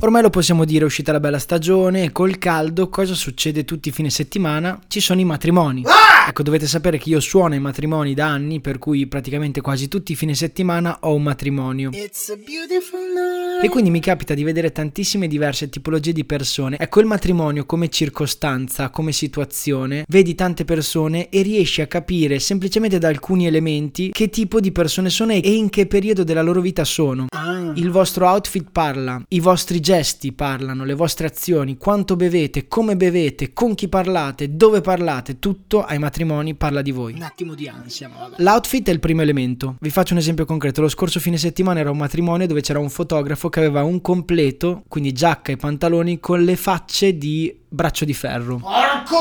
Ormai lo possiamo dire, è uscita la bella stagione e col caldo cosa succede tutti i fine settimana? Ci sono i matrimoni. Ecco, dovete sapere che io suono i matrimoni da anni, per cui praticamente quasi tutti i fine settimana ho un matrimonio. E quindi mi capita di vedere tantissime diverse tipologie di persone. Ecco, il matrimonio come circostanza, come situazione, vedi tante persone e riesci a capire semplicemente da alcuni elementi che tipo di persone sono e in che periodo della loro vita sono. Il vostro outfit parla, i vostri gesti parlano, le vostre azioni, quanto bevete, come bevete, con chi parlate, dove parlate, tutto ai matrimoni parla di voi. Un attimo di ansia, ma vabbè. L'outfit è il primo elemento. Vi faccio un esempio concreto. Lo scorso fine settimana era un matrimonio dove c'era un fotografo che aveva un completo, quindi giacca e pantaloni con le facce di braccio di ferro.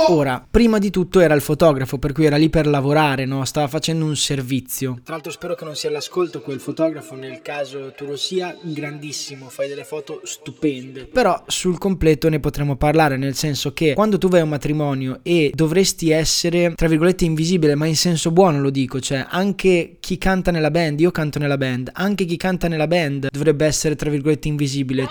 Ora, prima di tutto era il fotografo, per cui era lì per lavorare, no? Stava facendo un servizio. Tra l'altro spero che non sia all'ascolto quel fotografo, nel caso tu lo sia, grandissimo, fai delle foto stupende. Però sul completo ne potremo parlare, nel senso che quando tu vai a un matrimonio e dovresti essere, tra virgolette, invisibile, ma in senso buono lo dico, cioè anche chi canta nella band, io canto nella band, anche chi canta nella band dovrebbe essere, tra virgolette, invisibile.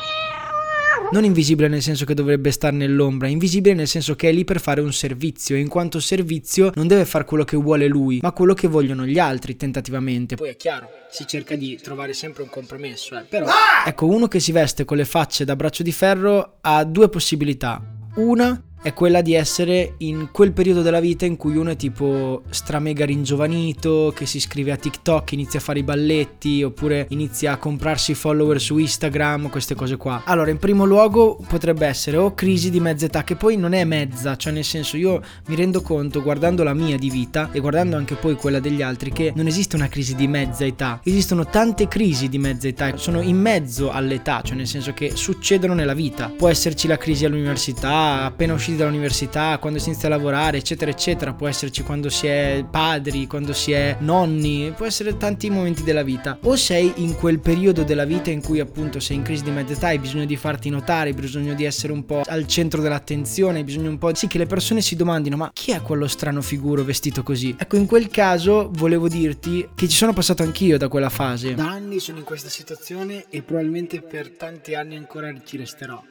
Non invisibile nel senso che dovrebbe stare nell'ombra, invisibile nel senso che è lì per fare un servizio e in quanto servizio non deve fare quello che vuole lui, ma quello che vogliono gli altri tentativamente. Poi è chiaro, si cerca di trovare sempre un compromesso, eh. però Ecco, uno che si veste con le facce da braccio di ferro ha due possibilità. Una è quella di essere in quel periodo della vita in cui uno è tipo stramega ringiovanito, che si iscrive a TikTok, inizia a fare i balletti, oppure inizia a comprarsi follower su Instagram, queste cose qua. Allora, in primo luogo potrebbe essere o crisi di mezza età, che poi non è mezza, cioè nel senso io mi rendo conto guardando la mia di vita e guardando anche poi quella degli altri che non esiste una crisi di mezza età, esistono tante crisi di mezza età, sono in mezzo all'età, cioè nel senso che succedono nella vita. Può esserci la crisi all'università, appena usciti dall'università, quando si inizia a lavorare, eccetera, eccetera. Può esserci quando si è padri, quando si è nonni, può essere tanti momenti della vita. O sei in quel periodo della vita in cui appunto sei in crisi di mezza età, hai bisogno di farti notare, hai bisogno di essere un po' al centro dell'attenzione, hai bisogno un po' sì che le persone si domandino ma chi è quello strano figuro vestito così? Ecco, in quel caso volevo dirti che ci sono passato anch'io da quella fase. da anni sono in questa situazione e probabilmente per tanti anni ancora ci resterò.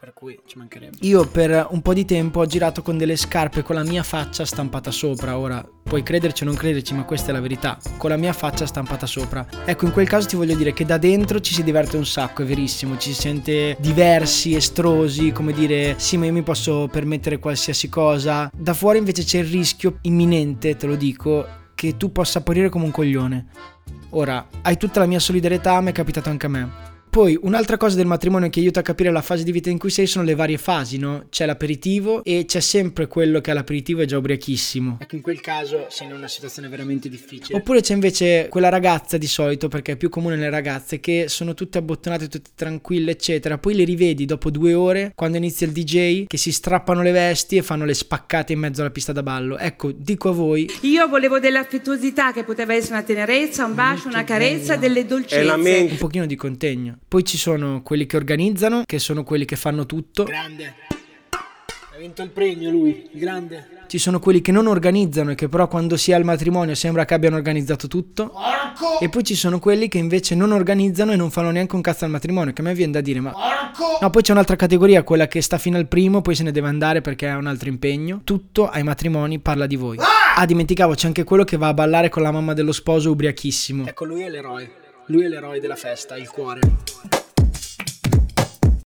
Per cui ci mancherebbe. Io per un po' di tempo ho girato con delle scarpe con la mia faccia stampata sopra. Ora, puoi crederci o non crederci, ma questa è la verità. Con la mia faccia stampata sopra. Ecco, in quel caso ti voglio dire che da dentro ci si diverte un sacco, è verissimo. Ci si sente diversi, estrosi, come dire, sì, ma io mi posso permettere qualsiasi cosa. Da fuori invece c'è il rischio imminente, te lo dico, che tu possa apparire come un coglione. Ora, hai tutta la mia solidarietà, mi è capitato anche a me. Poi un'altra cosa del matrimonio che aiuta a capire la fase di vita in cui sei sono le varie fasi, no? C'è l'aperitivo e c'è sempre quello che all'aperitivo è già ubriachissimo. Ecco, in quel caso sei in una situazione veramente difficile. Oppure c'è invece quella ragazza di solito, perché è più comune le ragazze, che sono tutte abbottonate, tutte tranquille, eccetera. Poi le rivedi dopo due ore, quando inizia il DJ, che si strappano le vesti e fanno le spaccate in mezzo alla pista da ballo. Ecco, dico a voi, Io volevo dell'affettuosità che poteva essere una tenerezza, un bacio, una carezza, delle dolcezze. un pochino di contegno. Poi ci sono quelli che organizzano, che sono quelli che fanno tutto. Grande. Ha vinto il premio lui, il grande. Ci sono quelli che non organizzano e che però quando si è al matrimonio sembra che abbiano organizzato tutto. E poi ci sono quelli che invece non organizzano e non fanno neanche un cazzo al matrimonio, che a me viene da dire, ma... No, poi c'è un'altra categoria, quella che sta fino al primo, poi se ne deve andare perché ha un altro impegno. Tutto ai matrimoni parla di voi. Ah, dimenticavo, c'è anche quello che va a ballare con la mamma dello sposo ubriachissimo. Ecco, lui è l'eroe. Lui è l'eroe della festa, il cuore.